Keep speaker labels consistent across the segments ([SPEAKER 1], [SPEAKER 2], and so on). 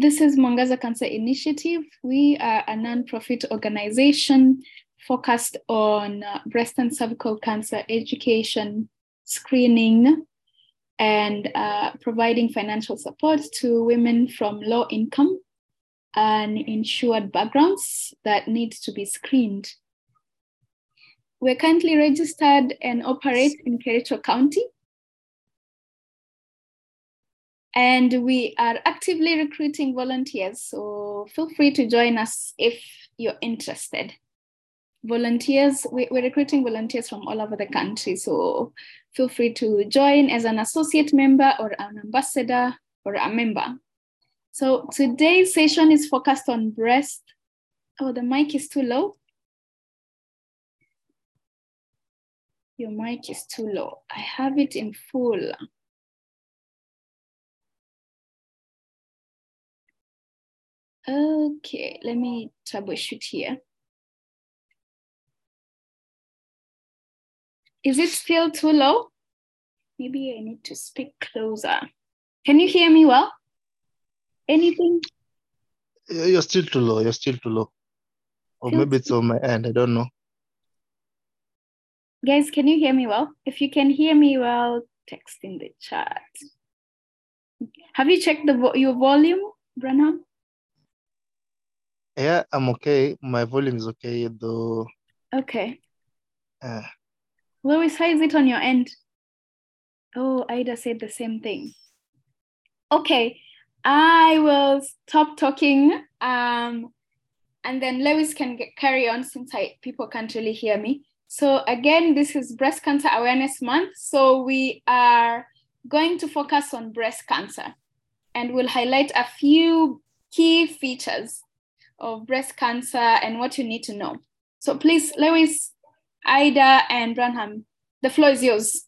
[SPEAKER 1] This is Mwangaza Cancer Initiative. We are a nonprofit organization focused on uh, breast and cervical cancer education, screening, and uh, providing financial support to women from low income and insured backgrounds that need to be screened. We're currently registered and operate in Kericho County. And we are actively recruiting volunteers, so feel free to join us if you're interested. Volunteers, we, we're recruiting volunteers from all over the country, so feel free to join as an associate member or an ambassador or a member. So today's session is focused on breast. Oh, the mic is too low. Your mic is too low. I have it in full. Okay, let me troubleshoot here. Is it still too low? Maybe I need to speak closer. Can you hear me well? Anything?
[SPEAKER 2] You're still too low. You're still too low. Or maybe it's on my end. I don't know.
[SPEAKER 1] Guys, can you hear me well? If you can hear me well, text in the chat. Have you checked the vo your volume, Branham?
[SPEAKER 2] Yeah, I'm okay. My volume is okay, though.
[SPEAKER 1] Okay.
[SPEAKER 2] Uh,
[SPEAKER 1] Lois, how is it on your end? Oh, Ida said the same thing. Okay, I will stop talking um, and then Lewis can get, carry on since I, people can't really hear me. So again, this is Breast Cancer Awareness Month. So we are going to focus on breast cancer and we'll highlight a few key features of breast cancer and what you need to know. So please, Lewis, Ida, and Branham, the floor is yours.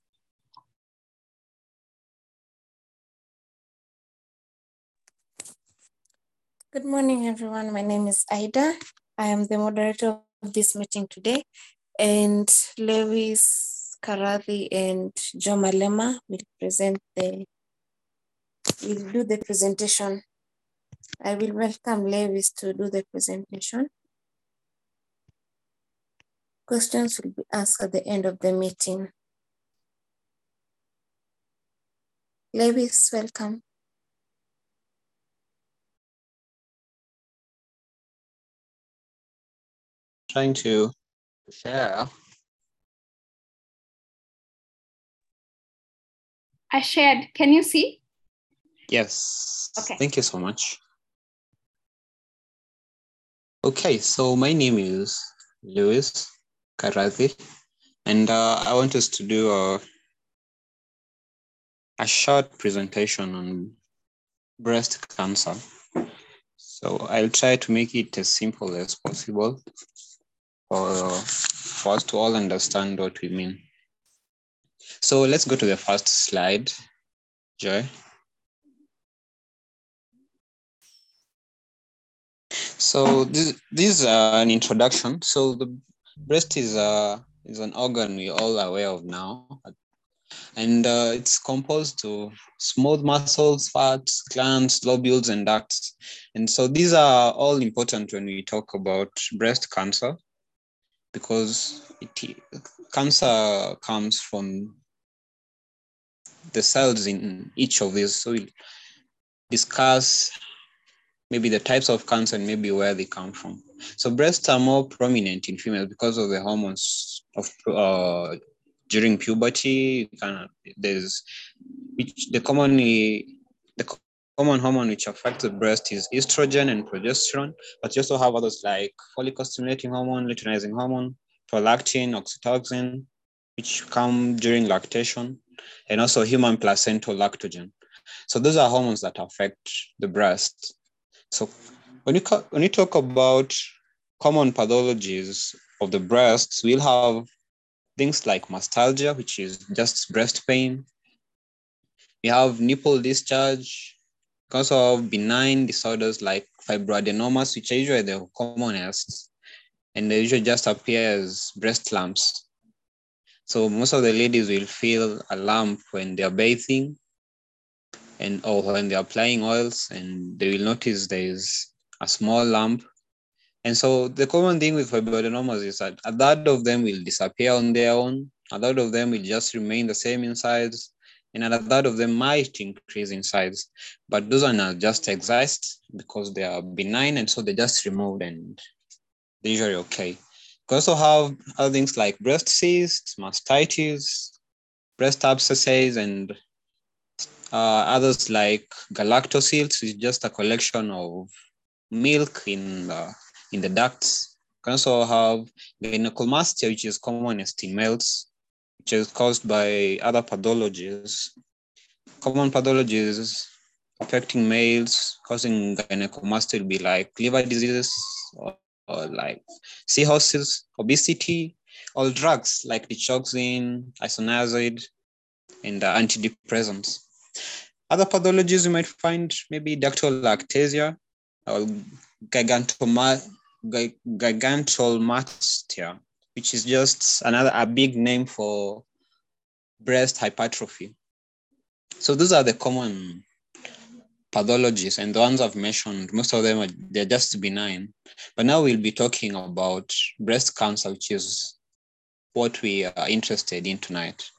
[SPEAKER 3] Good morning, everyone. My name is Ida. I am the moderator of this meeting today, and Lewis Karathi and Joe Malema will present the will do the presentation. I will welcome Lewis to do the presentation. Questions will be asked at the end of the meeting. Lewis, welcome.
[SPEAKER 4] trying to share.
[SPEAKER 1] I shared. Can you see?
[SPEAKER 4] Yes.
[SPEAKER 1] Okay.
[SPEAKER 4] Thank you so much. Okay, so my name is Lewis Karathi, and uh, I want us to do a, a short presentation on breast cancer. So I'll try to make it as simple as possible for, for us to all understand what we mean. So let's go to the first slide, Joy. So this, this is an introduction. So the breast is, a is an organ we're all aware of now. And uh, it's composed of smooth muscles, fats, glands, lobules, and ducts. And so these are all important when we talk about breast cancer because it, cancer comes from the cells in each of these. So we'll discuss maybe the types of cancer and maybe where they come from. So breasts are more prominent in females because of the hormones of uh, during puberty. Kind of, there's which the commonly the common hormone which affects the breast is estrogen and progesterone, but you also have others like follicle stimulating hormone, luteinizing hormone, prolactin, oxytocin, which come during lactation, and also human placental lactogen. So those are hormones that affect the breast. So when you when you talk about common pathologies of the breasts, we'll have things like mastalgia, which is just breast pain. We have nipple discharge, also have benign disorders like fibroadenomas, which are usually the commonest, and they usually just appear as breast lumps. So most of the ladies will feel a lump when they're bathing and or when they're applying oils and they will notice there's a small lump. And so the common thing with fibroadenomas is that a third of them will disappear on their own, a third of them will just remain the same in size, and a third of them might increase in size. But those are just exist because they are benign and so they just removed and they're usually okay. You can also have other things like breast cysts, mastitis, breast abscesses, and uh, others like galactoceles, is just a collection of milk in the, in the ducts. You can also have gynecomastia, which is commonest in males, which is caused by other pathologies. Common pathologies affecting males causing gynecomastia will be like liver diseases or, or like cirrhosis, obesity, all drugs like digoxin, isoniazid, and uh, antidepressants. Other pathologies you might find maybe ductal ectasia or gigantoma, gigantomastia, which is just another a big name for breast hypertrophy. So those are the common pathologies and the ones I've mentioned, most of them are they're just benign. But now we'll be talking about breast cancer, which is what we are interested in tonight.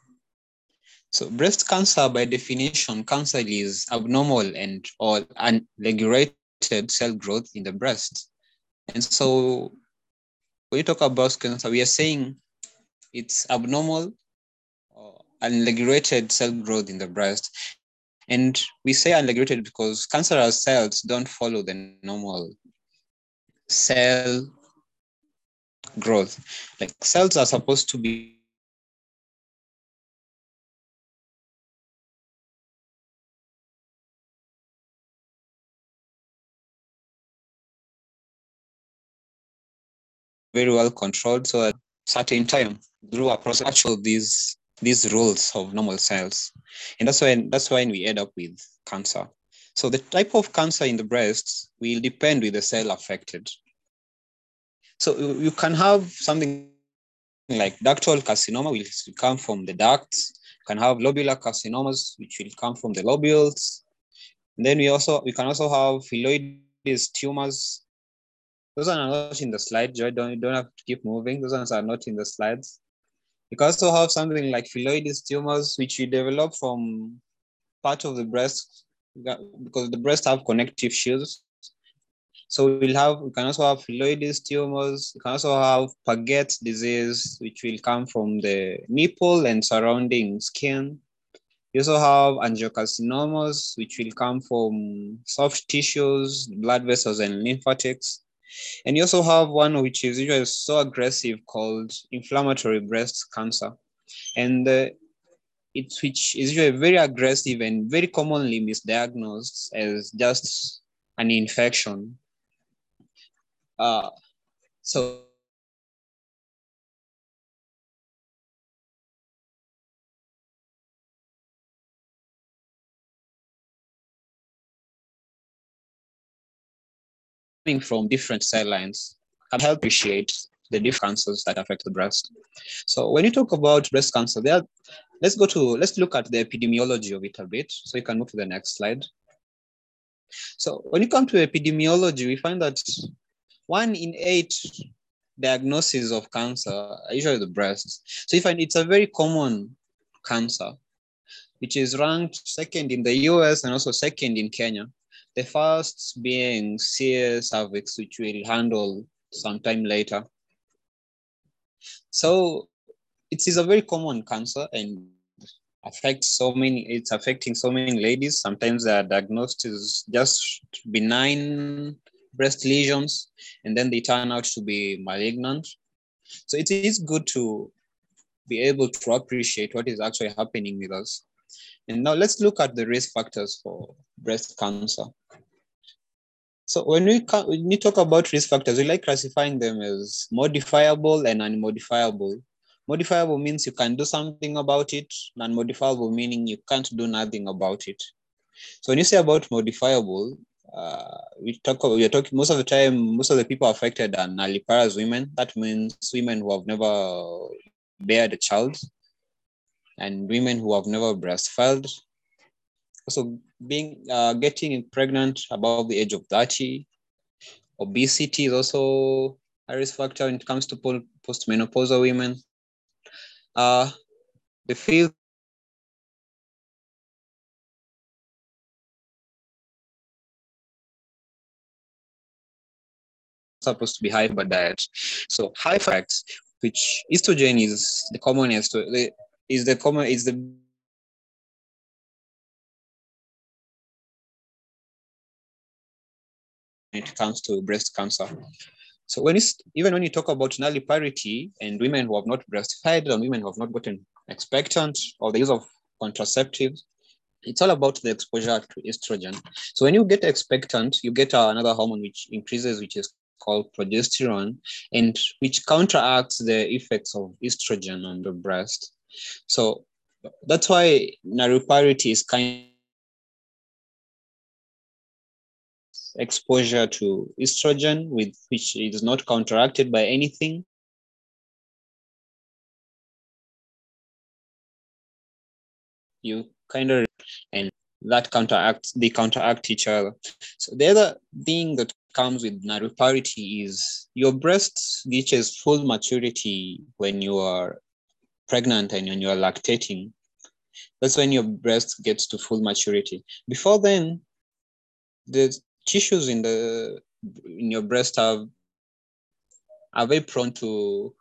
[SPEAKER 4] So breast cancer, by definition, cancer is abnormal and or unregulated cell growth in the breast. And so when you talk about cancer, we are saying it's abnormal or unregulated cell growth in the breast. And we say unregulated because cancerous cells don't follow the normal cell growth. Like cells are supposed to be very well controlled. So at certain time through a process actual these these rules of normal cells. And that's why that's why we end up with cancer. So the type of cancer in the breast will depend with the cell affected. So you can have something like ductal carcinoma which will come from the ducts. You can have lobular carcinomas which will come from the lobules. And then we also we can also have phylloides tumors those are not in the slide, Joy. Don't, you don't have to keep moving. Those ones are not in the slides. You can also have something like phylloides tumors, which you develop from part of the breast because the breast have connective tissues. So we'll have, we can also have phylloides tumors. You can also have Paget disease, which will come from the nipple and surrounding skin. You also have angiocarcinomas, which will come from soft tissues, blood vessels, and lymphatics. And you also have one which is usually so aggressive called inflammatory breast cancer. And uh, it, which is usually very aggressive and very commonly misdiagnosed as just an infection. Uh, so coming from different cell lines can help appreciate the different cancers that affect the breast. So when you talk about breast cancer, there, let's go to let's look at the epidemiology of it a bit. So you can move to the next slide. So when you come to epidemiology, we find that one in eight diagnoses of cancer are usually the breast. So you find it's a very common cancer, which is ranked second in the US and also second in Kenya. The first being CS cervix, which we'll handle sometime later. So it is a very common cancer and affects so many, it's affecting so many ladies. Sometimes they are diagnosed as just benign breast lesions, and then they turn out to be malignant. So it is good to be able to appreciate what is actually happening with us. And now let's look at the risk factors for breast cancer. So when we, when we talk about risk factors, we like classifying them as modifiable and unmodifiable. Modifiable means you can do something about it, non-modifiable meaning you can't do nothing about it. So when you say about modifiable, uh, we talk we are talking most of the time, most of the people affected are nulliparous women. That means women who have never bared a child and women who have never breastfed. Also being uh, getting pregnant above the age of 30. Obesity is also a risk factor when it comes to postmenopausal women. Uh, the fifth supposed to be high fiber diet. So high fats, which estrogen is the commonest, is the common is the it comes to breast cancer. So when it's even when you talk about nulliparity and women who have not breastfed and women who have not gotten expectant or the use of contraceptives, it's all about the exposure to estrogen. So when you get expectant, you get another hormone which increases, which is called progesterone, and which counteracts the effects of estrogen on the breast. So that's why nulliparity is kind exposure to estrogen with which is not counteracted by anything. You kind of and that counteracts they counteract each other. So the other thing that comes with nulliparity is your breast reaches full maturity when you are pregnant and when you are lactating. That's when your breast gets to full maturity. Before then the tissues in the in your breast are are very prone to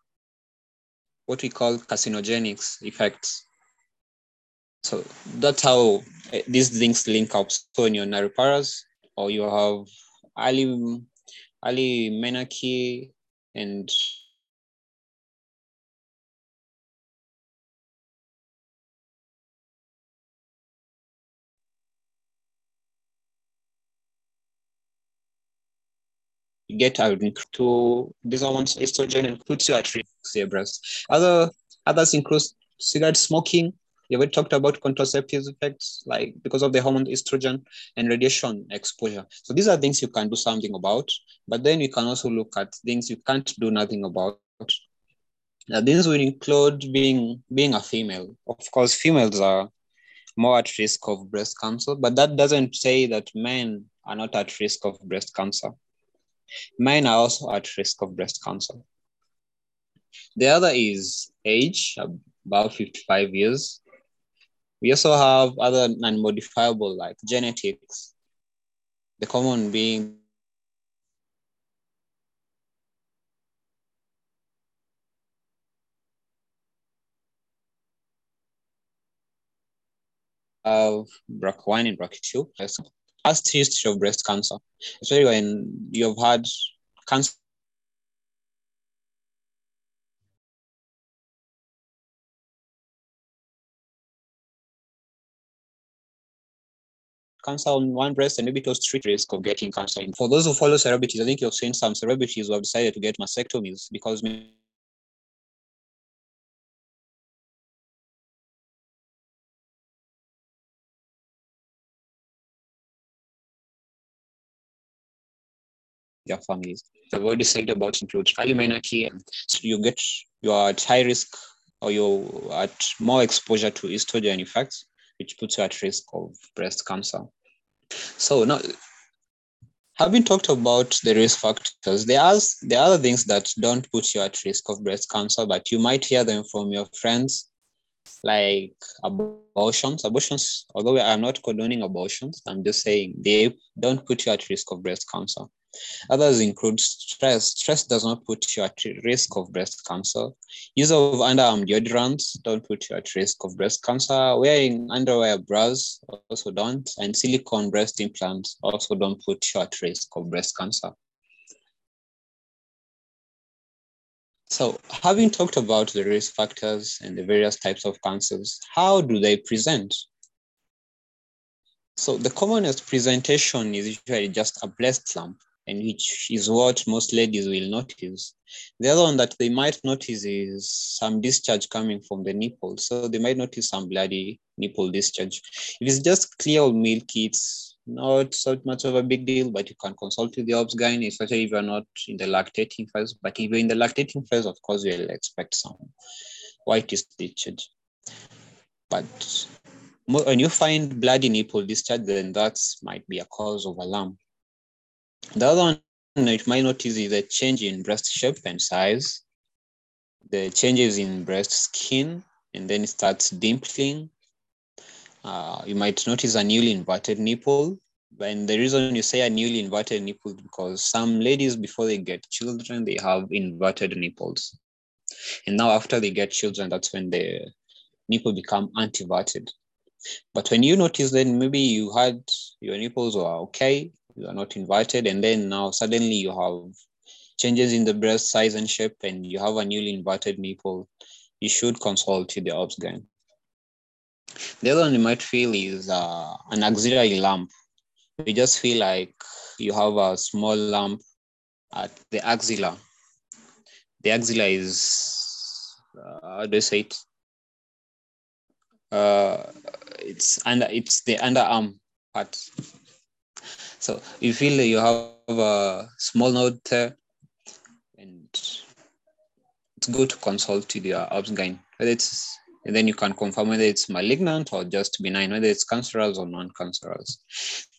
[SPEAKER 4] what we call carcinogenics effects. So that's how eh, these things link up. So in your nulliparas, or you have early, early menarche and get a to ones estrogen and puts you at risk breast. Other others include cigarette smoking. Already talked about contraceptive effects, like because of the hormone estrogen and radiation exposure. So these are things you can do something about, but then you can also look at things you can't do nothing about. Now, these will include being being a female. Of course, females are more at risk of breast cancer, but that doesn't say that men are not at risk of breast cancer. Men are also at risk of breast cancer. The other is age, about 55 years. We also have other non-modifiable like genetics, the common being of BRCA1 and BRCA2 past history of breast cancer, especially when you've had cancer. Cancer on one breast, and maybe was three risk of getting cancer. For those who follow celebrities, I think you've seen some celebrities who have decided to get mastectomies because their families. The word is said about includes early menarche. So you get you are at high risk or you're at more exposure to estrogen effects, which puts you at risk of breast cancer. So now having talked about the risk factors, there are there are other things that don't put you at risk of breast cancer, but you might hear them from your friends, like abortions. Abortions, although I'm not condoning abortions, I'm just saying they don't put you at risk of breast cancer. Others include stress. Stress does not put you at risk of breast cancer. Use of underarm deodorants don't put you at risk of breast cancer. Wearing underwear bras also don't. And silicone breast implants also don't put you at risk of breast cancer. So having talked about the risk factors and the various types of cancers, how do they present? So the commonest presentation is usually just a breast lump and which is what most ladies will notice. The other one that they might notice is some discharge coming from the nipple. So they might notice some bloody nipple discharge. If it's just clear or milky, it's not so much of a big deal, but you can consult with the obs-gyne, especially if you're not in the lactating phase. But if you're in the lactating phase, of course, you'll expect some white discharge. But when you find bloody nipple discharge, then that might be a cause of alarm. The other one it might notice is a change in breast shape and size, the changes in breast skin, and then it starts dimpling. Uh, you might notice a newly inverted nipple. And the reason you say a newly inverted nipple because some ladies, before they get children, they have inverted nipples. And now after they get children, that's when the nipple become antiverted. But when you notice then maybe you had your nipples were okay, you are not inverted, and then now suddenly you have changes in the breast size and shape, and you have a newly inverted nipple, you should consult with the obs-gyne. The other one you might feel is uh, an axillary lump. You just feel like you have a small lump at the axilla. The axilla is, uh, how do you say it? Uh, it's under it's the underarm part. So you feel you have a small node there, and it's good to consult with your obs-gyne. Whether it's and then you can confirm whether it's malignant or just benign, whether it's cancerous or non-cancerous.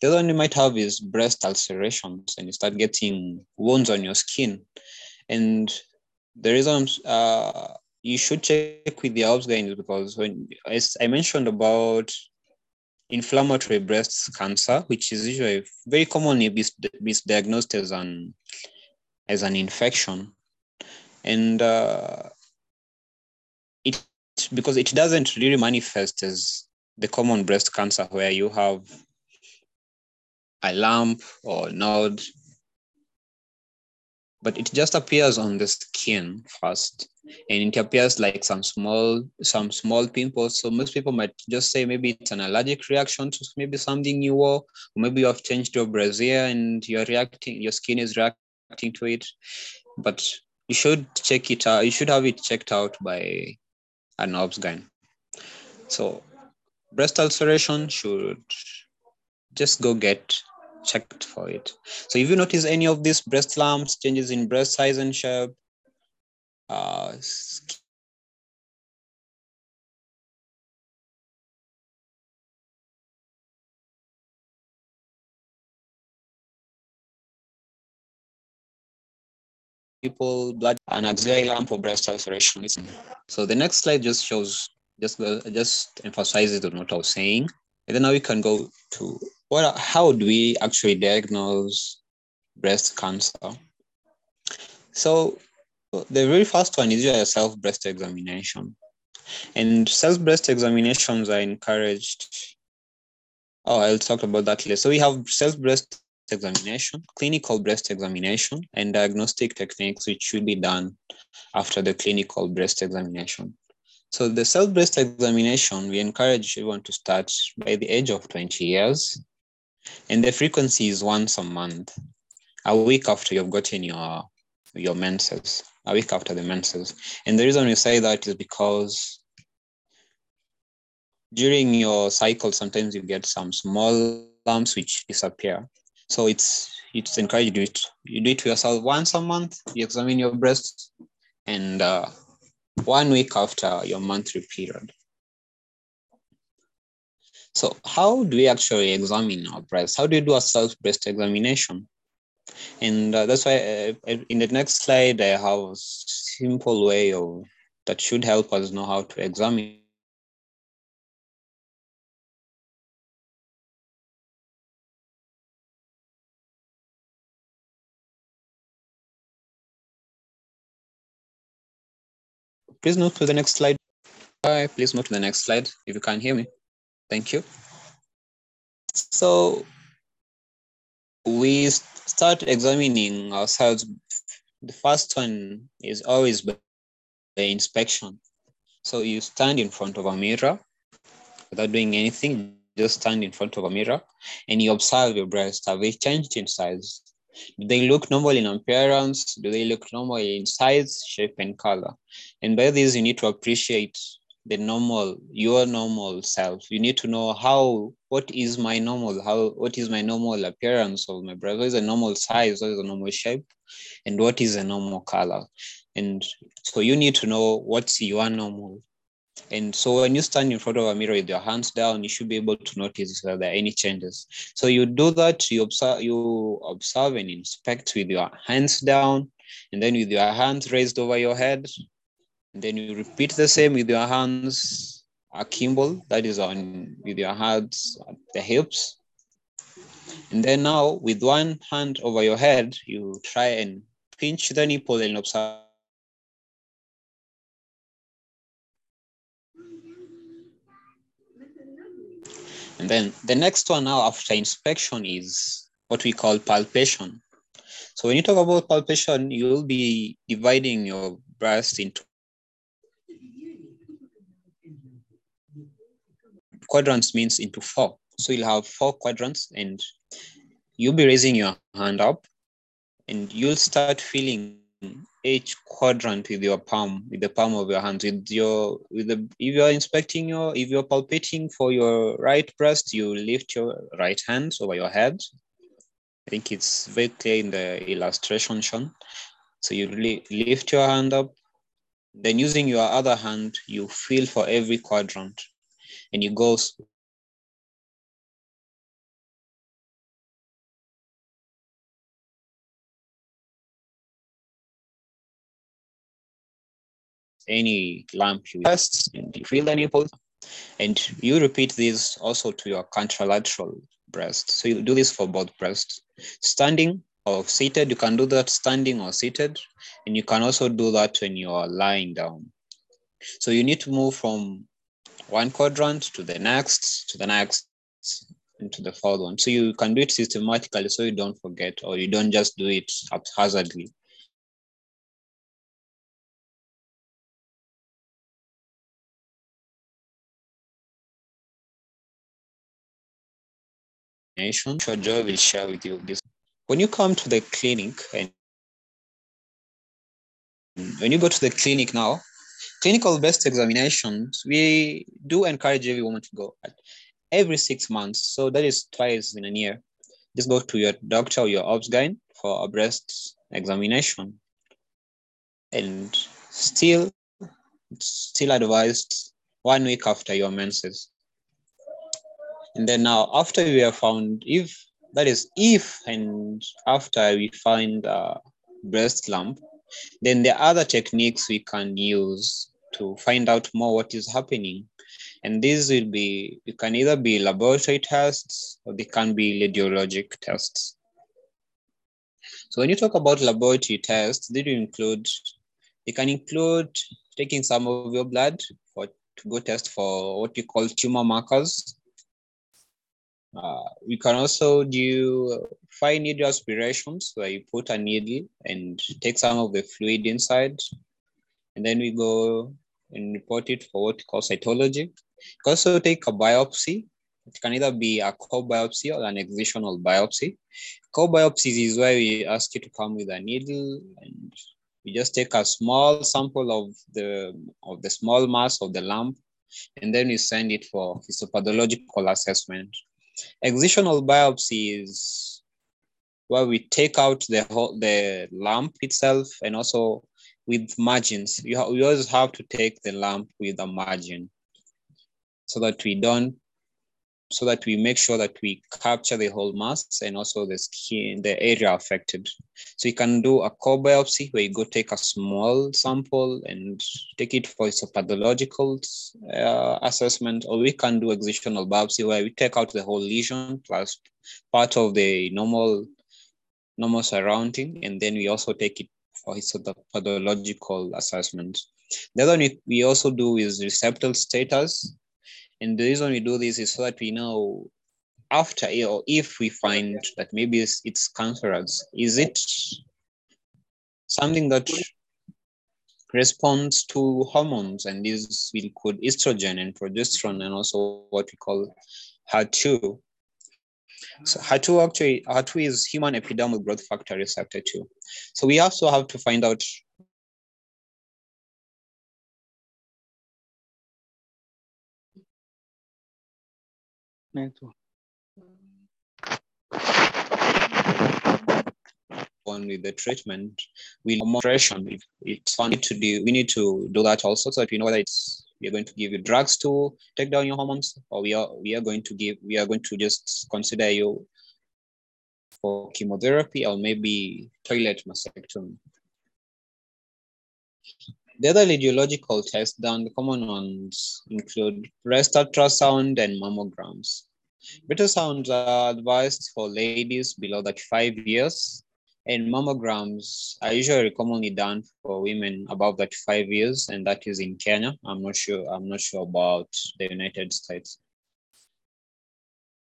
[SPEAKER 4] The other one you might have is breast ulcerations, and you start getting wounds on your skin. And the reason uh, you should check with the obs-gyne because when as I mentioned about inflammatory breast cancer, which is usually very commonly misdiagnosed as an as an infection, and uh, it because it doesn't really manifest as the common breast cancer where you have a lump or node, but it just appears on the skin first and it appears like some small some small pimples. So most people might just say maybe it's an allergic reaction to maybe something you wore or maybe you have changed your brassiere and you're reacting your skin is reacting to it. But you should check it out you should have it checked out by an obs-gyne so breast ulceration should just go get checked for it so if you notice any of these breast lumps changes in breast size and shape uh, people blood and axillary lump for breast ulceration. So the next slide just shows, just just emphasizes on what I was saying. And then now we can go to what, how do we actually diagnose breast cancer? So the very first one is your self breast examination. And self breast examinations are encouraged. Oh, I'll talk about that later. So we have self breast examination, clinical breast examination, and diagnostic techniques which should be done after the clinical breast examination. So the self breast examination, we encourage everyone to start by the age of 20 years. And the frequency is once a month, a week after you've gotten your, your menses a week after the menses. And the reason we say that is because during your cycle, sometimes you get some small lumps which disappear. So it's it's encouraged you do it. You do it to yourself once a month. You examine your breasts, and uh, one week after your monthly period. So how do we actually examine our breasts? How do you do a self breast examination? And uh, that's why uh, in the next slide, I have a simple way of that should help us know how to examine Please move to the next slide. Hi, please move to the next slide if you can't hear me. Thank you. So we start examining ourselves, the first one is always the inspection. So you stand in front of a mirror without doing anything, just stand in front of a mirror and you observe your breast. Have they changed in size? Do they look normal in appearance? Do they look normal in size, shape, and color? And by this, you need to appreciate the normal, your normal self. You need to know how, what is my normal, how, what is my normal appearance of my? What is a normal size? What is a normal shape? And what is a normal color? And so you need to know what's your normal. And so when you stand in front of a mirror with your hands down, you should be able to notice if there are any changes. So you do that, you observe, you observe and inspect with your hands down, and then with your hands raised over your head. And then you repeat the same with your hands akimbo, that is on with your hands at the hips. And then now with one hand over your head, you try and pinch the nipple and observe And then the next one now after inspection is what we call palpation. So when you talk about palpation, you'll be dividing your breast into quadrants means into four. So you'll have four quadrants and you'll be raising your hand up and you'll start feeling each quadrant with your palm, with the palm of your hand, with your with the if you're inspecting your if you're palpating for your right breast, you lift your right hand over your head. I think it's very clear in the illustration shown. So you li- lift your hand up, then using your other hand, you feel for every quadrant, and you go any lump you test and you feel any pulse. And you repeat this also to your contralateral breast. So you do this for both breasts. Standing or seated, you can do that standing or seated. And you can also do that when you are lying down. So you need to move from one quadrant to the next, to the next, to the fourth one. So you can do it systematically so you don't forget or you don't just do it haphazardly. nation. Sure, will share with you this. When you come to the clinic and when you go to the clinic now, clinical breast examinations, we do encourage every woman to go every six months. So that is twice in a year. Just go to your doctor or your obs-gyn for a breast examination. And still, still advised one week after your menses. And then now after we have found if that is if and after we find a breast lump, then the other techniques we can use to find out more what is happening. And these will be, it can either be laboratory tests or they can be radiologic tests. So when you talk about laboratory tests, they do include, they can include taking some of your blood for to go test for what we call tumor markers. Uh, we can also do fine needle aspirations where you put a needle and take some of the fluid inside. And then we go and report it for what we call cytology. You can also take a biopsy. It can either be a core biopsy or an excisional biopsy. Core biopsies is where we ask you to come with a needle and we just take a small sample of the of the small mass of the lump and then we send it for histopathological assessment. Excisional biopsy is where we take out the whole, the lump itself and also with margins. You, ha- you always have to take the lump with a margin so that we don't so that we make sure that we capture the whole mass and also the skin, the area affected. So you can do a core biopsy where you go take a small sample and take it for histopathological uh, assessment, or we can do excisional biopsy where we take out the whole lesion plus part of the normal normal surrounding, and then we also take it for its pathological assessment. The other one we also do is receptor status. And the reason we do this is so that we know after or if we find that maybe it's, it's cancerous, is it something that responds to hormones? And this will include estrogen and progesterone and also what we call HER2. So HER2 actually, HER2 is human epidermal growth factor receptor 2. So we also have to find out on with the treatment with moderation. If it's fun to do, we need to do that also so that we know that it's we are going to give you drugs to take down your hormones, or we are we are going to give we are going to just consider you for chemotherapy or maybe total mastectomy. The other radiological tests done, the common ones include breast ultrasound and mammograms. Ultrasounds are advised for ladies below 35 years and mammograms are usually commonly done for women above 35 years, and that is in Kenya. I'm not sure. I'm not sure about the United States.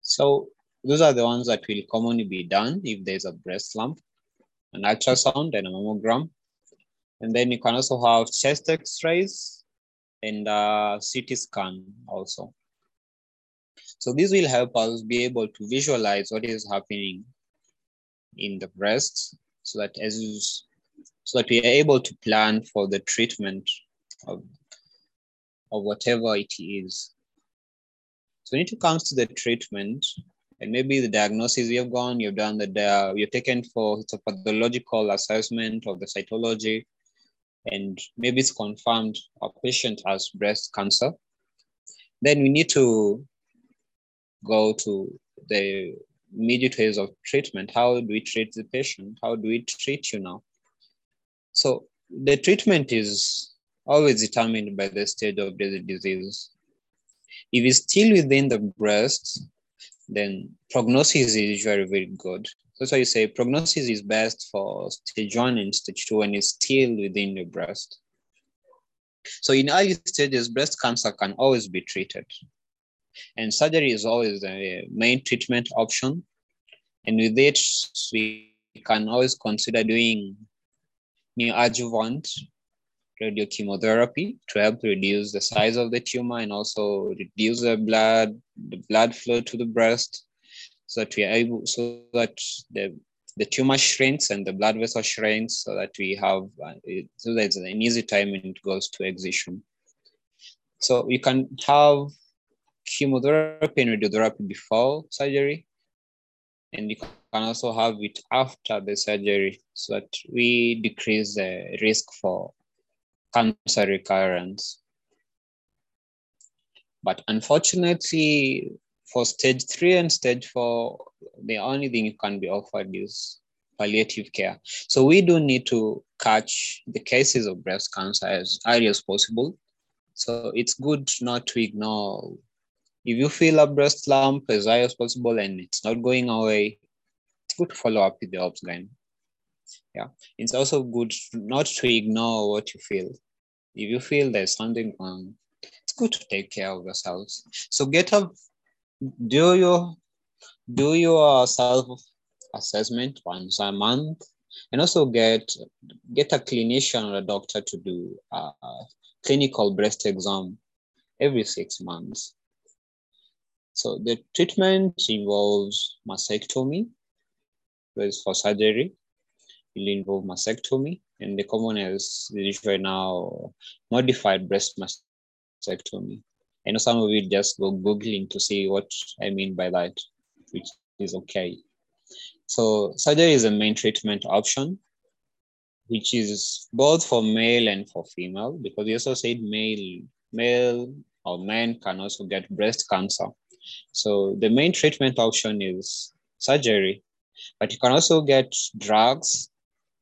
[SPEAKER 4] So those are the ones that will commonly be done if there's a breast lump, an ultrasound, and a mammogram. And then you can also have chest X-rays and a CT scan also. So this will help us be able to visualize what is happening in the breast so that as you, so that we are able to plan for the treatment of, of whatever it is. So when it comes to the treatment, and maybe the diagnosis you've gone, you've done the you've taken for it's a pathological assessment of the cytology, and maybe it's confirmed a patient has breast cancer. Then we need to go to the immediate ways of treatment. How do we treat the patient? How do we treat you now? So the treatment is always determined by the stage of the disease. If it's still within the breast, then prognosis is usually very good. That's why you say prognosis is best for stage one and stage two when it's still within the breast. So in early stages, breast cancer can always be treated. And surgery is always the main treatment option. And with it, we can always consider doing new neoadjuvant radiochemotherapy to help reduce the size of the tumor and also reduce the blood, the blood flow to the breast so that we are able, so that the, the tumor shrinks and the blood vessel shrinks so that we have, uh, so there's an easy time when it goes to excision. So you can have chemotherapy and radiotherapy before surgery. And you can also have it after the surgery so that we decrease the risk for cancer recurrence. But unfortunately, for stage three and stage four, the only thing you can be offered is palliative care. So we do need to catch the cases of breast cancer as early as possible. So it's good not to ignore if you feel a breast lump as high as possible and it's not going away, it's good to follow up with the ops OBGYN. Yeah, it's also good not to ignore what you feel. If you feel there's something wrong, it's good to take care of yourselves. So get up, do your do your self assessment once a month, and also get get a clinician or a doctor to do a clinical breast exam every six months. So the treatment involves mastectomy, whereas for surgery, it will involve mastectomy, and the common is usually now modified breast mastectomy. I know some of you just go googling to see what I mean by that, which is okay. So surgery is a main treatment option, which is both for male and for female, because we also said male, male or men can also get breast cancer. So the main treatment option is surgery, but you can also get drugs.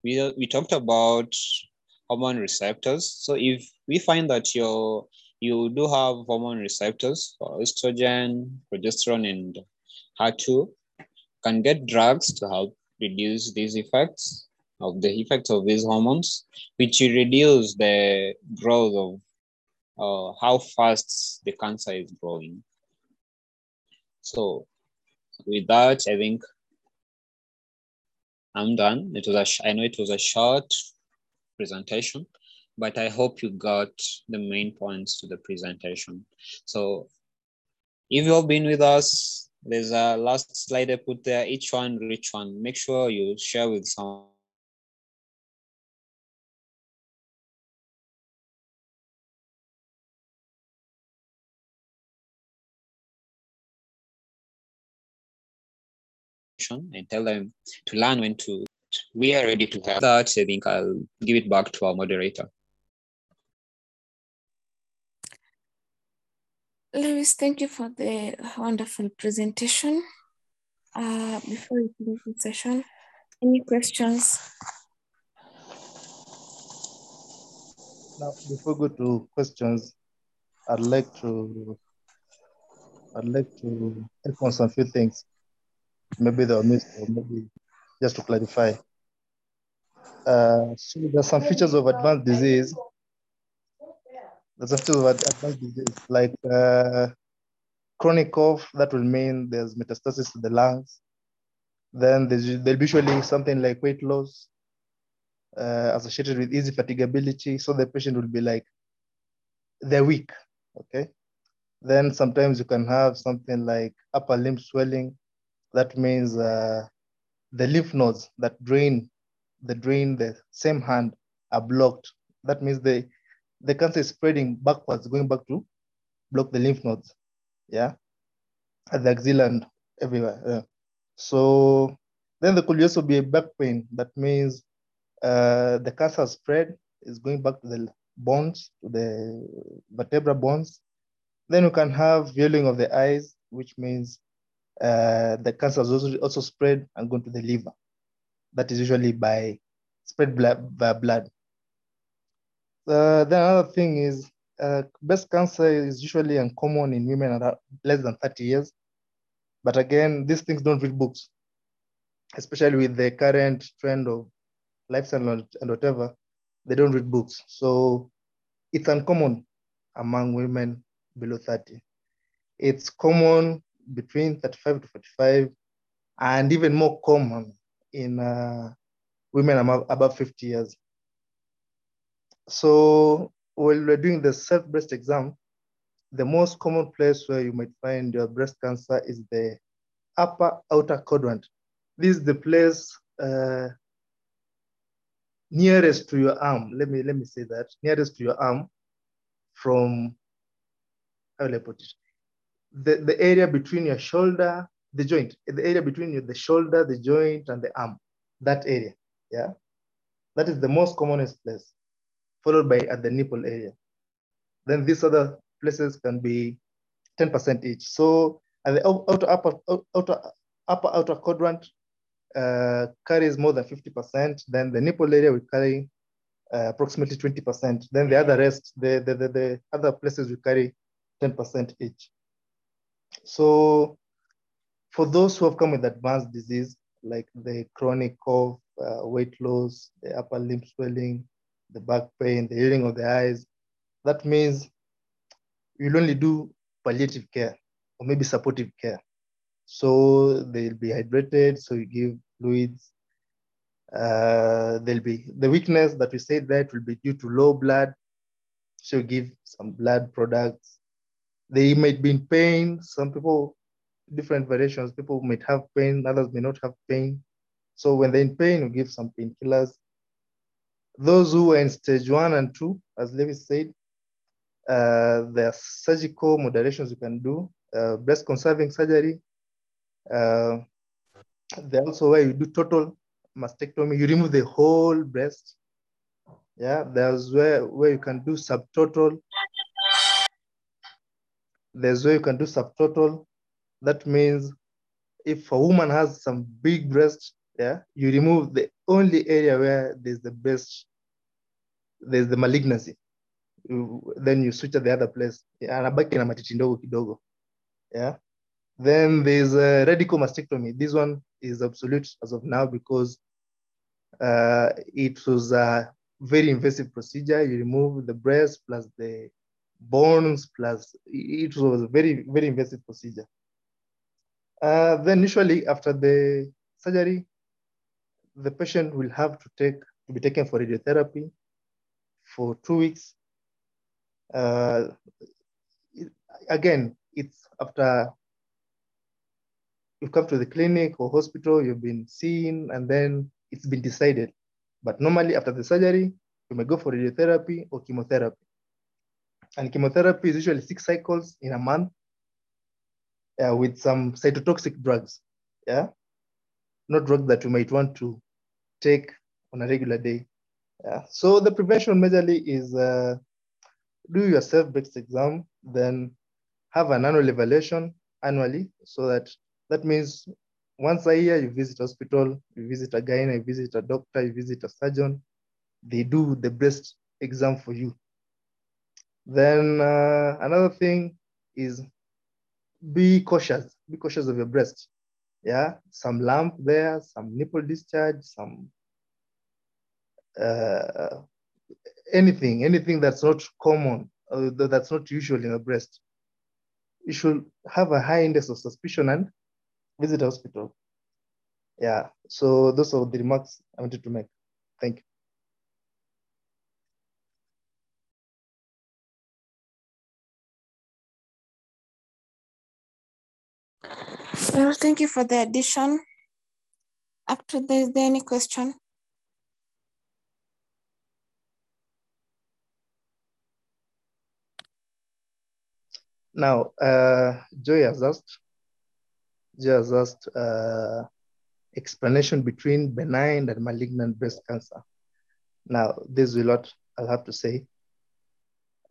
[SPEAKER 4] We, we talked about hormone receptors. So if we find that you you do have hormone receptors for estrogen, progesterone, and HER2, can get drugs to help reduce these effects of the effects of these hormones, which reduce the growth of uh, how fast the cancer is growing. So with that, I think I'm done. It was a I know it was a short presentation, but I hope you got the main points to the presentation. So if you've been with us, There's a last slide I put there, each one, reach one. Make sure you share with someone. And tell them to learn when to we are ready to have that i think i'll give it back to our moderator
[SPEAKER 3] Lewis, thank you for the wonderful presentation. Uh, before we close the session, any questions?
[SPEAKER 2] Now, before we go to questions, I'd like to I'd like to help on some few things. Maybe they were missed, or maybe just to clarify. Uh, so there's some features of advanced disease there's a few advanced disease like uh, chronic cough, that will mean there's metastasis to the lungs. Then there's, there'll be usually something like weight loss uh, associated with easy fatigability. So the patient will be like, they're weak, okay? Then sometimes you can have something like upper limb swelling. That means uh, the lymph nodes that drain, the drain the same hand are blocked. That means they the cancer is spreading backwards, going back to block the lymph nodes, yeah, at the axilla and everywhere. Yeah. So then there could also be a back pain. That means uh, the cancer spread is going back to the bones, to the vertebra bones. Then you can have yellowing of the eyes, which means uh, the cancer is also, spread and going to the liver. That is usually by spread blood, by blood. Uh, the other thing is uh, breast cancer is usually uncommon in women around less than 30 years. But again, these things don't read books, especially with the current trend of lifestyle and whatever, they don't read books. So it's uncommon among women below 30. It's common between 35 to 45 and even more common in uh, women above 50 years. So while we're doing the self-breast exam, the most common place where you might find your breast cancer is the upper outer quadrant. This is the place uh, nearest to your arm. Let me let me say that nearest to your arm, from how will I put it? The the area between your shoulder, the joint, the area between the shoulder, the joint, and the arm. That area, yeah, that is the most commonest place followed by at the nipple area. Then these other places can be 10% each. So at the outer upper, outer, upper outer quadrant uh, carries more than 50%. Then the nipple area will carry uh, approximately 20%. Then the other rest, the, the, the, the other places will carry 10% each. So for those who have come with advanced disease, like the chronic cough, uh, weight loss, the upper limb swelling, the back pain, the healing of the eyes. That means you'll only do palliative care or maybe supportive care. So they'll be hydrated, so you give fluids. Uh, there'll be the weakness that we said that will be due to low blood. So give some blood products. They might be in pain. Some people, different variations, people might have pain, others may not have pain. So when they're in pain, you give some painkillers. Those who are in stage one and two, as Lewis said, uh, there are surgical moderations you can do, uh, breast conserving surgery. Uh, there also where you do total mastectomy, you remove the whole breast. Yeah, there's where, where you can do subtotal. There's where you can do subtotal. That means if a woman has some big breast, yeah, you remove the only area where there's the best, there's the malignancy. You, then you switch to the other place. Yeah. Then there's a radical mastectomy. This one is absolute as of now because uh, it was a very invasive procedure. You remove the breast plus the bones plus it was a very, very invasive procedure. Uh, then usually after the surgery, the patient will have to take to be taken for radiotherapy for two weeks. Uh, again, it's after you've come to the clinic or hospital, you've been seen, and then it's been decided. But normally after the surgery, you may go for radiotherapy or chemotherapy. And chemotherapy is usually six cycles in a month uh, with some cytotoxic drugs. Yeah, not drugs that you might want to take on a regular day. Yeah. So the prevention majorly is uh, do your self-breast exam, then have an annual evaluation annually. So that that means once a year you visit hospital, you visit a gynae, you visit a doctor, you visit a surgeon. They do the breast exam for you. Then uh, another thing is be cautious. Be cautious of your breast. Yeah, some lump there, some nipple discharge, some uh, anything, anything that's not common, uh, that's not usual in a breast. You should have a high index of suspicion and visit hospital. Yeah, so those are the remarks I wanted to make. Thank you.
[SPEAKER 3] Well, thank you for the addition. After this, is there any question?
[SPEAKER 2] Now, uh, Joy has asked, Joy has asked uh, explanation between benign and malignant breast cancer. Now, this is a lot I'll have to say.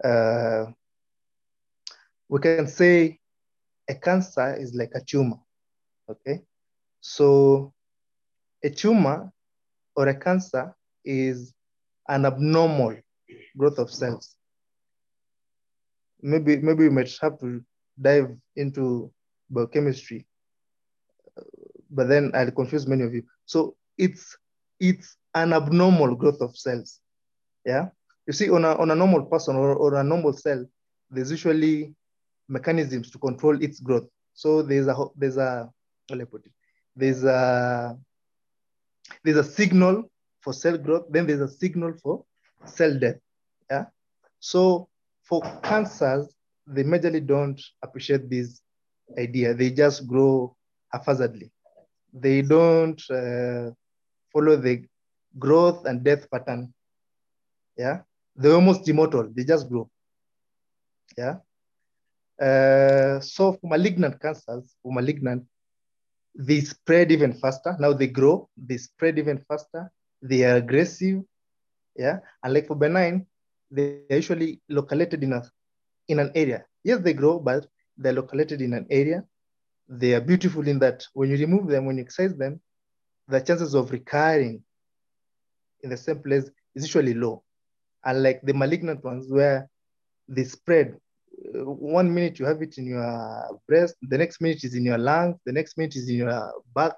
[SPEAKER 2] Uh, we can say a cancer is like a tumor, okay? So a tumor or a cancer is an abnormal growth of cells. Maybe, maybe we might have to dive into biochemistry, but then I'll confuse many of you. So it's it's an abnormal growth of cells. Yeah. You see, on a, on a normal person or, or a normal cell, there's usually mechanisms to control its growth. So there's a there's a I put it, there's a there's a signal for cell growth, then there's a signal for cell death. Yeah. So for cancers, they majorly don't appreciate this idea. They just grow haphazardly. They don't uh, follow the growth and death pattern. Yeah. They're almost immortal. They just grow. Yeah. Uh, so for malignant cancers, for malignant, they spread even faster. Now they grow, they spread even faster. They are aggressive. Yeah. And like for benign, they're usually located in a in an area. Yes, they grow, but they're located in an area. They are beautiful in that when you remove them, when you excise them, the chances of recurring in the same place is usually low. Unlike the malignant ones where they spread Uh, one minute you have it in your breast, the next minute is in your lungs, the next minute is in your back,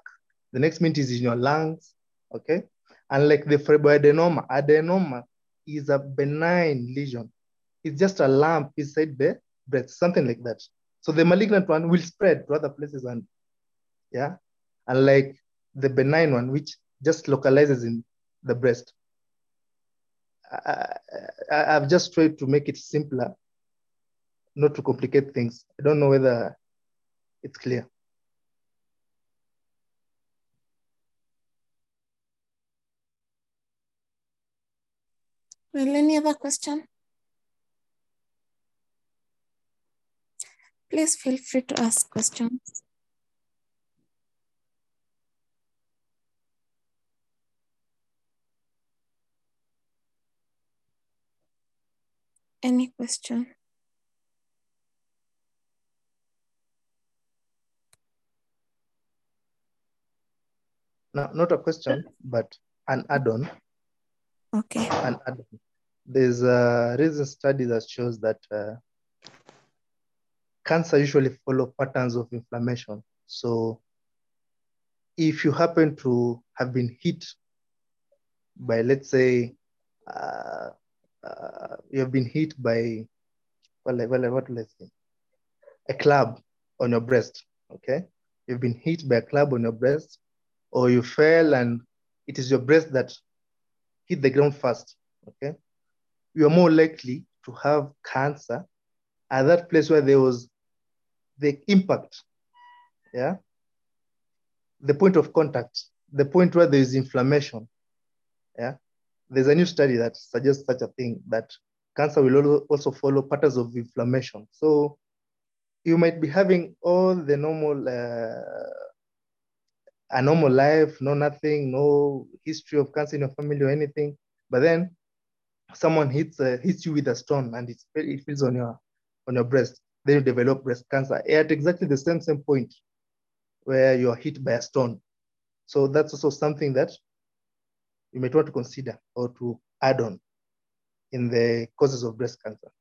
[SPEAKER 2] the next minute is in your lungs, okay? And like the fibroadenoma, adenoma is a benign lesion. It's just a lump inside the breast, something like that. So the malignant one will spread to other places and yeah, unlike the benign one, which just localizes in the breast. I, I've just tried to make it simpler not to complicate things. I don't know whether it's clear.
[SPEAKER 3] Well, any other question? Please feel free to ask questions. Any question?
[SPEAKER 2] No, not a question, but an add-on.
[SPEAKER 3] Okay.
[SPEAKER 2] An add-on. There's a recent study that shows that uh, cancer usually follow patterns of inflammation. So if you happen to have been hit by, let's say, uh, uh, you have been hit by, well, well, what I say? A club on your breast, okay? You've been hit by a club on your breast, or you fell and it is your breast that hit the ground first, okay? You are more likely to have cancer at that place where there was the impact, yeah? the point of contact, the point where there is inflammation. Yeah, there's a new study that suggests such a thing that cancer will also follow patterns of inflammation. So you might be having all the normal, uh, a normal life, no nothing, no history of cancer in your family or anything, but then someone hits uh, hits you with a stone and it's, it feels on your on your breast, then you develop breast cancer at exactly the same same point where you are hit by a stone. So that's also something that you might want to consider or to add on in the causes of breast cancer.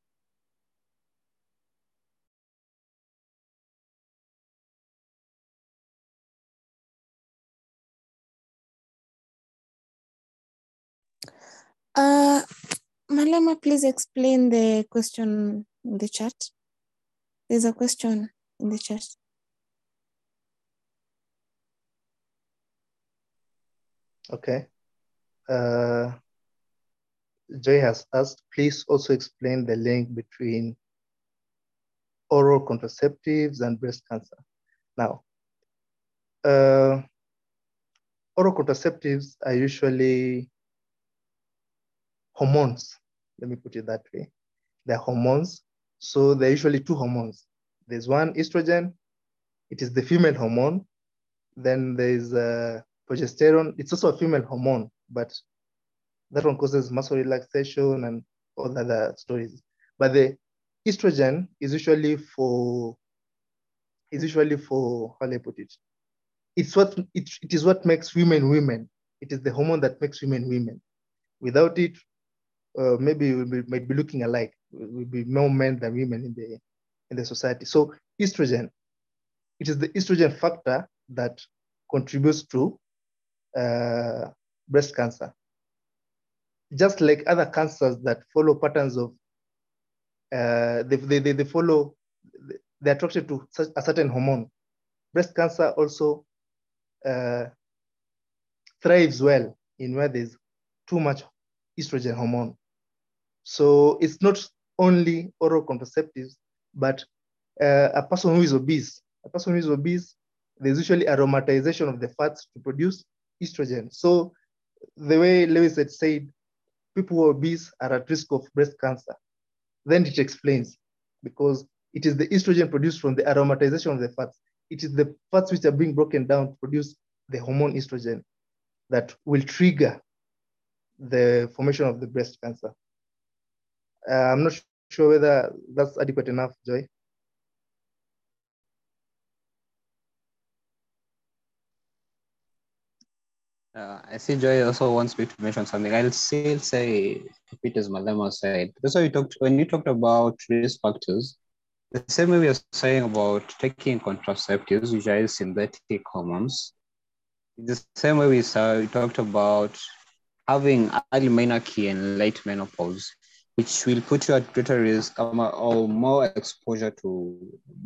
[SPEAKER 3] Uh, Malema, please explain the question in the chat. There's a question in the chat.
[SPEAKER 2] Okay. Uh, Joy has asked, please also explain the link between oral contraceptives and breast cancer. Now, uh, oral contraceptives are usually hormones. Let me put it that way. They're hormones. So they're usually two hormones. There's one estrogen, it is the female hormone. Then there's uh, progesterone. It's also a female hormone, but that one causes muscle relaxation and all other stories. But the estrogen is usually for is usually for how do I put it? It's what it, it is what makes women women. It is the hormone that makes women women. Without it, uh, maybe we might be looking alike. We'll be more men than women in the in the society. So estrogen, it is the estrogen factor that contributes to uh, breast cancer. Just like other cancers that follow patterns of, uh, they, they, they follow, they're attracted to a certain hormone. Breast cancer also uh, thrives well in where there's too much estrogen hormone. So it's not only oral contraceptives, but uh, a person who is obese, a person who is obese, there's usually aromatization of the fats to produce estrogen. So the way Lewis had said, people who are obese are at risk of breast cancer. Then it explains because it is the estrogen produced from the aromatization of the fats. It is the fats which are being broken down to produce the hormone estrogen that will trigger the formation of the breast cancer. Uh, I'm not sure whether that's adequate enough, Joy.
[SPEAKER 4] Uh, I see Joy also wants me to mention something. I'll still say repeat as Malema said. That's why you talked when you talked about risk factors. The same way we are saying about taking contraceptives, which are synthetic hormones. The same way we saw we talked about having early menarche and late menopause, which will put you at greater risk or more exposure to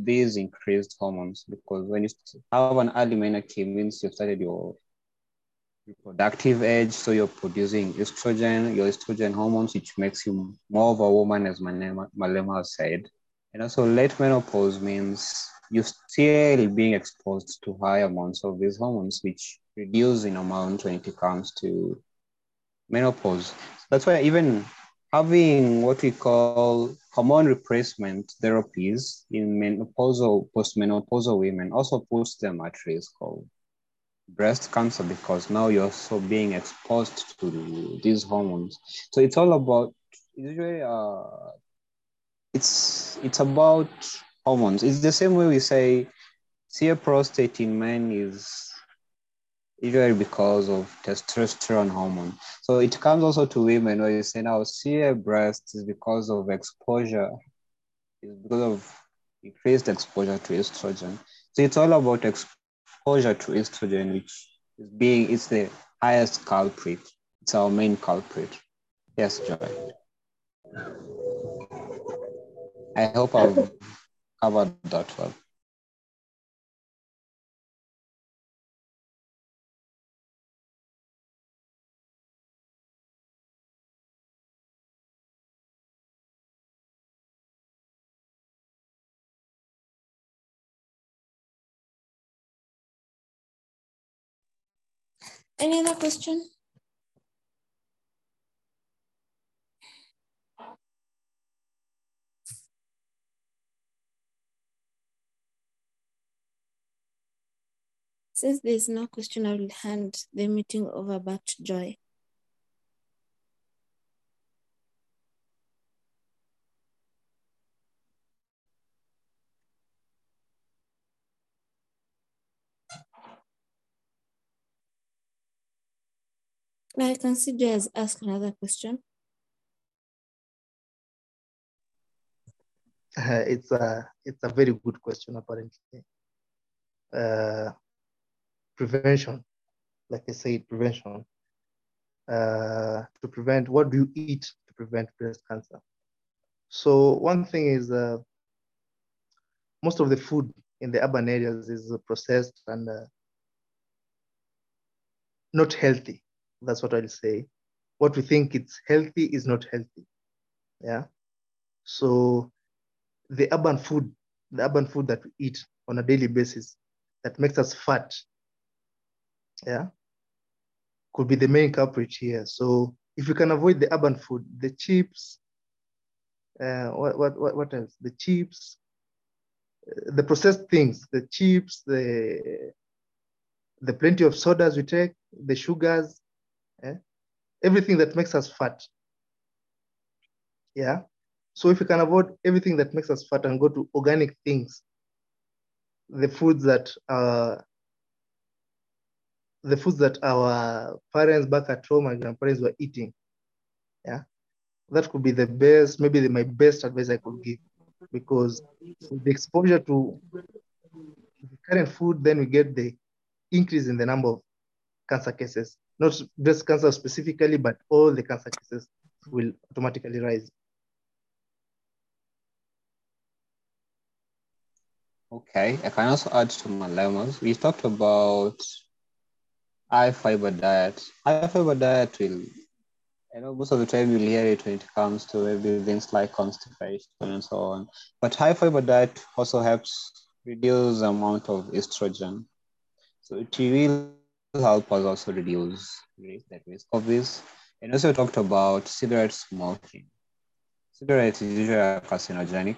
[SPEAKER 4] these increased hormones. Because when you have an early menarche, means you've started your reproductive age, so you're producing estrogen, your estrogen hormones, which makes you more of a woman, as Malema, Malema said. And also late menopause means you're still being exposed to high amounts of these hormones, which reduce in amount when it comes to menopause. So That's why even having what we call hormone replacement therapies in menopausal, postmenopausal women also puts them at risk of breast cancer because now you're also being exposed to these hormones. So it's all about usually uh, it's it's about hormones. It's the same way we say CA prostate in men is usually because of testosterone hormone. So it comes also to women where you say now CA breast is because of exposure, is because of increased exposure to estrogen. So it's all about exposure to estrogen, which is being it's the highest culprit. It's our main culprit. Yes, Joy. I hope I've covered that well.
[SPEAKER 3] Any other question? Since there's no question, I will hand the meeting over back to Joy. Now I can see has asked another question.
[SPEAKER 2] Uh, it's a it's a very good question apparently. Uh, prevention, like I said, prevention. Uh, to prevent, what do you eat to prevent breast cancer? So one thing is uh, most of the food in the urban areas is processed and uh, not healthy. That's what I'll say. What we think it's healthy is not healthy. Yeah. So the urban food, the urban food that we eat on a daily basis that makes us fat, yeah, could be the main culprit here. So if you can avoid the urban food, the chips, uh, what, what, what, what else? The chips, uh, the processed things, the chips, the, the plenty of sodas we take, the sugars, eh? everything that makes us fat. Yeah. So if we can avoid everything that makes us fat and go to organic things, the foods that uh, the foods that our parents back at home and grandparents were eating, yeah, that could be the best, maybe the, my best advice I could give, because the exposure to the current food, then we get the increase in the number of cancer cases, not breast cancer specifically, but all the cancer cases will automatically rise.
[SPEAKER 4] Okay, I can also add to Malema's. We talked about high fiber diet. High fiber diet will, I know most of the time you'll hear it when it comes to maybe things like constipation and so on. But high fiber diet also helps reduce the amount of estrogen. So it will help us also reduce that risk of this. And also talked about cigarette smoking. Cigarettes is usually carcinogenic.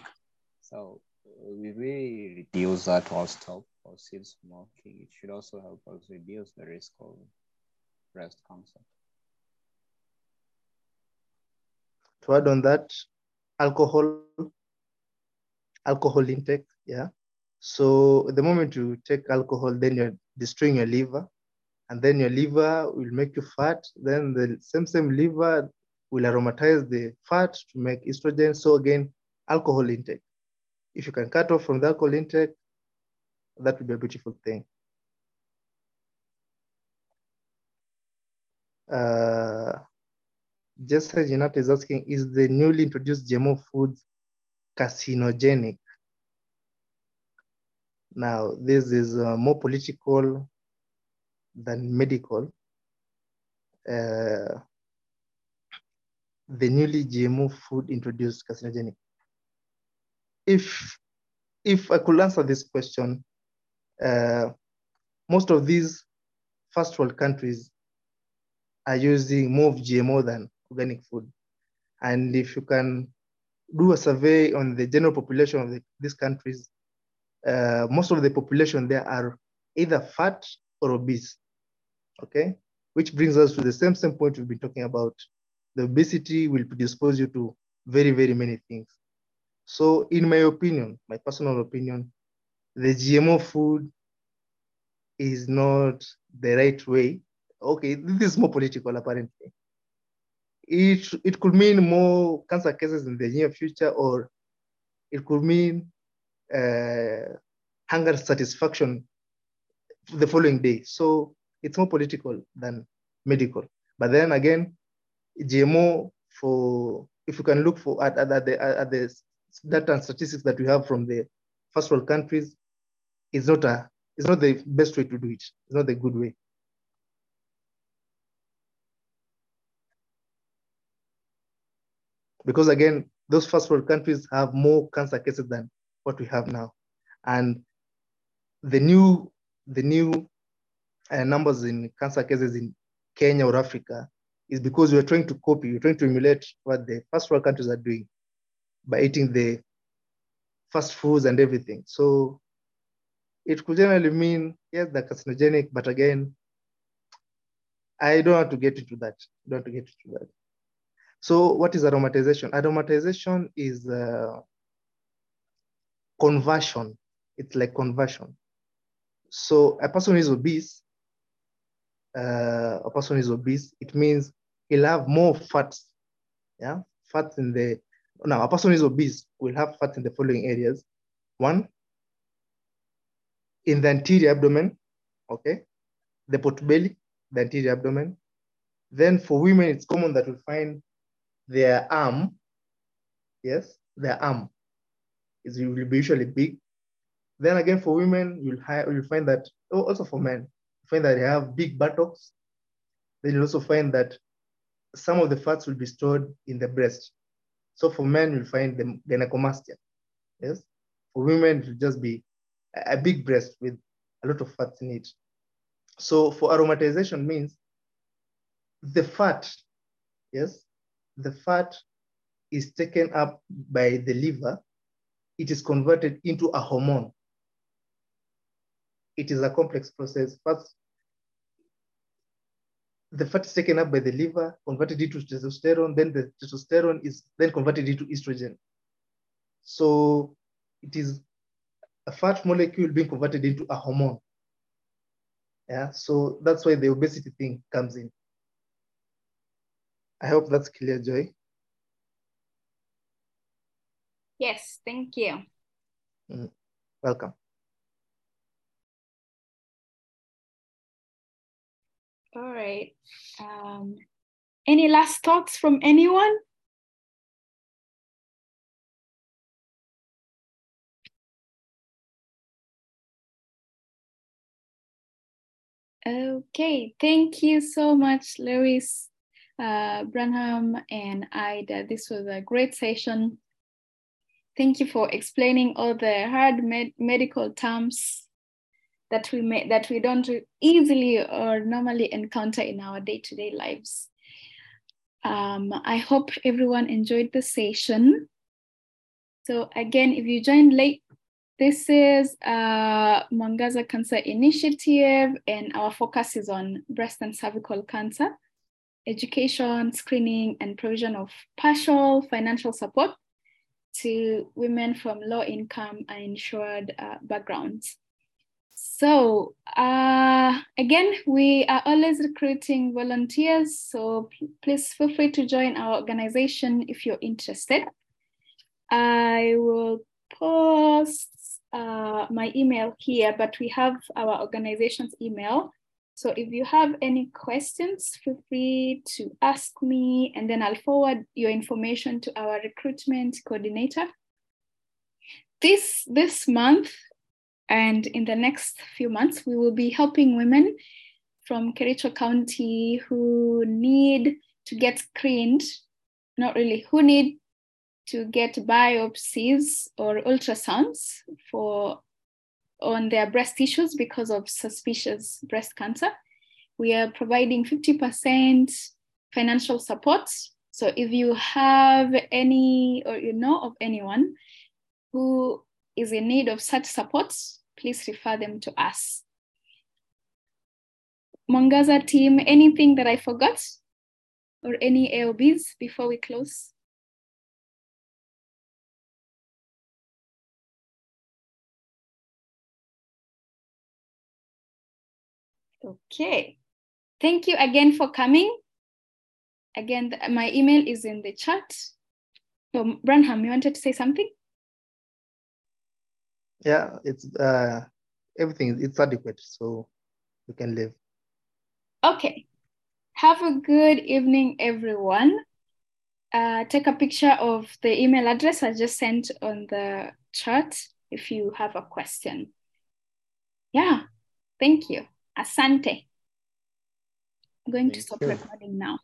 [SPEAKER 4] So we really reduce that or stop or cease smoking. It should also help us reduce the risk of breast cancer.
[SPEAKER 2] To add on that, alcohol, alcohol intake, yeah. So the moment you take alcohol, then you're destroying your liver, and then your liver will make you fat. Then the same same liver will aromatize the fat to make estrogen. So again, alcohol intake. If you can cut off from the alcohol intake, that would be a beautiful thing. Uh, Jessica Jinat is asking, is the newly introduced GMO foods carcinogenic? Now, this is uh, more political than medical. Uh, the newly GMO food introduced carcinogenic. If, if I could answer this question, uh, most of these first world countries are using more GMO than organic food. And if you can do a survey on the general population of the, these countries, uh, most of the population there are either fat or obese, okay? Which brings us to the same, same point we've been talking about. The obesity will predispose you to very, very many things. So in my opinion, my personal opinion, the GMO food is not the right way. Okay, this is more political apparently. It, it could mean more cancer cases in the near future, or it could mean uh, hunger satisfaction the following day. So it's more political than medical. But then again, GMO for if you can look for at, at, at the at the data and statistics that we have from the first world countries, is not a it's not the best way to do it. It's not the good way. Because again, those first world countries have more cancer cases than what we have now. And the new, the new uh, numbers in cancer cases in Kenya or Africa is because we're trying to copy, we're trying to emulate what the first world countries are doing by eating the fast foods and everything. So it could generally mean, yes, they're carcinogenic, but again, I don't want to get into that. I don't want to get into that. So what is aromatization? Aromatization is uh, conversion. It's like conversion. So a person is obese, uh, a person is obese, it means he'll have more fats, yeah, fats in the, now a person is obese will have fat in the following areas. One, in the anterior abdomen, okay, the pot belly, the anterior abdomen. Then for women, it's common that we find their arm, yes, their arm is usually big. Then again, for women, you'll, you'll find that, oh, also for men, find that they have big buttocks. Then you'll also find that some of the fats will be stored in the breast. So for men, you'll find the gynecomastia. Yes. For women, it will just be a big breast with a lot of fats in it. So for aromatization means the fat, yes, the fat is taken up by the liver. It is converted into a hormone. It is a complex process. First, the fat is taken up by the liver, converted into testosterone, then the testosterone is then converted into estrogen. So it is a fat molecule being converted into a hormone. Yeah, so that's why the obesity thing comes in. I hope that's clear, Joy.
[SPEAKER 1] Yes, thank you.
[SPEAKER 2] Mm, welcome.
[SPEAKER 1] All right. Um, any last thoughts from anyone? Okay, thank you so much, Lewis, uh, Branham, and Ida. This was a great session. Thank you for explaining all the hard med medical terms that we may, that we don't easily or normally encounter in our day-to-day lives. Um, I hope everyone enjoyed the session. So again, if you joined late, this is uh, Cancer Initiative, and our focus is on breast and cervical cancer, education, screening, and provision of partial financial support to women from low income and insured uh, backgrounds. So uh, again, we are always recruiting volunteers. So please feel free to join our organization if you're interested. I will post uh, my email here, but we have our organization's email. So if you have any questions, feel free to ask me, and then I'll forward your information to our recruitment coordinator. This, this month and in the next few months, we will be helping women from Kericho County who need to get screened, not really, who need to get biopsies or ultrasounds for on their breast tissues because of suspicious breast cancer. We are providing 50% financial support. So if you have any or you know of anyone who is in need of such support, please refer them to us. Mwangaza team, anything that I forgot or any AOBs before we close? Okay. Thank you again for coming. Again, my email is in the chat. So Branham, you wanted to say something?
[SPEAKER 2] Yeah, it's uh, everything, it's adequate, so you can live.
[SPEAKER 1] Okay. Have a good evening, everyone. Uh, take a picture of the email address I just sent on the chat if you have a question. Yeah, thank you. Asante. I'm going Thank to stop you. recording now.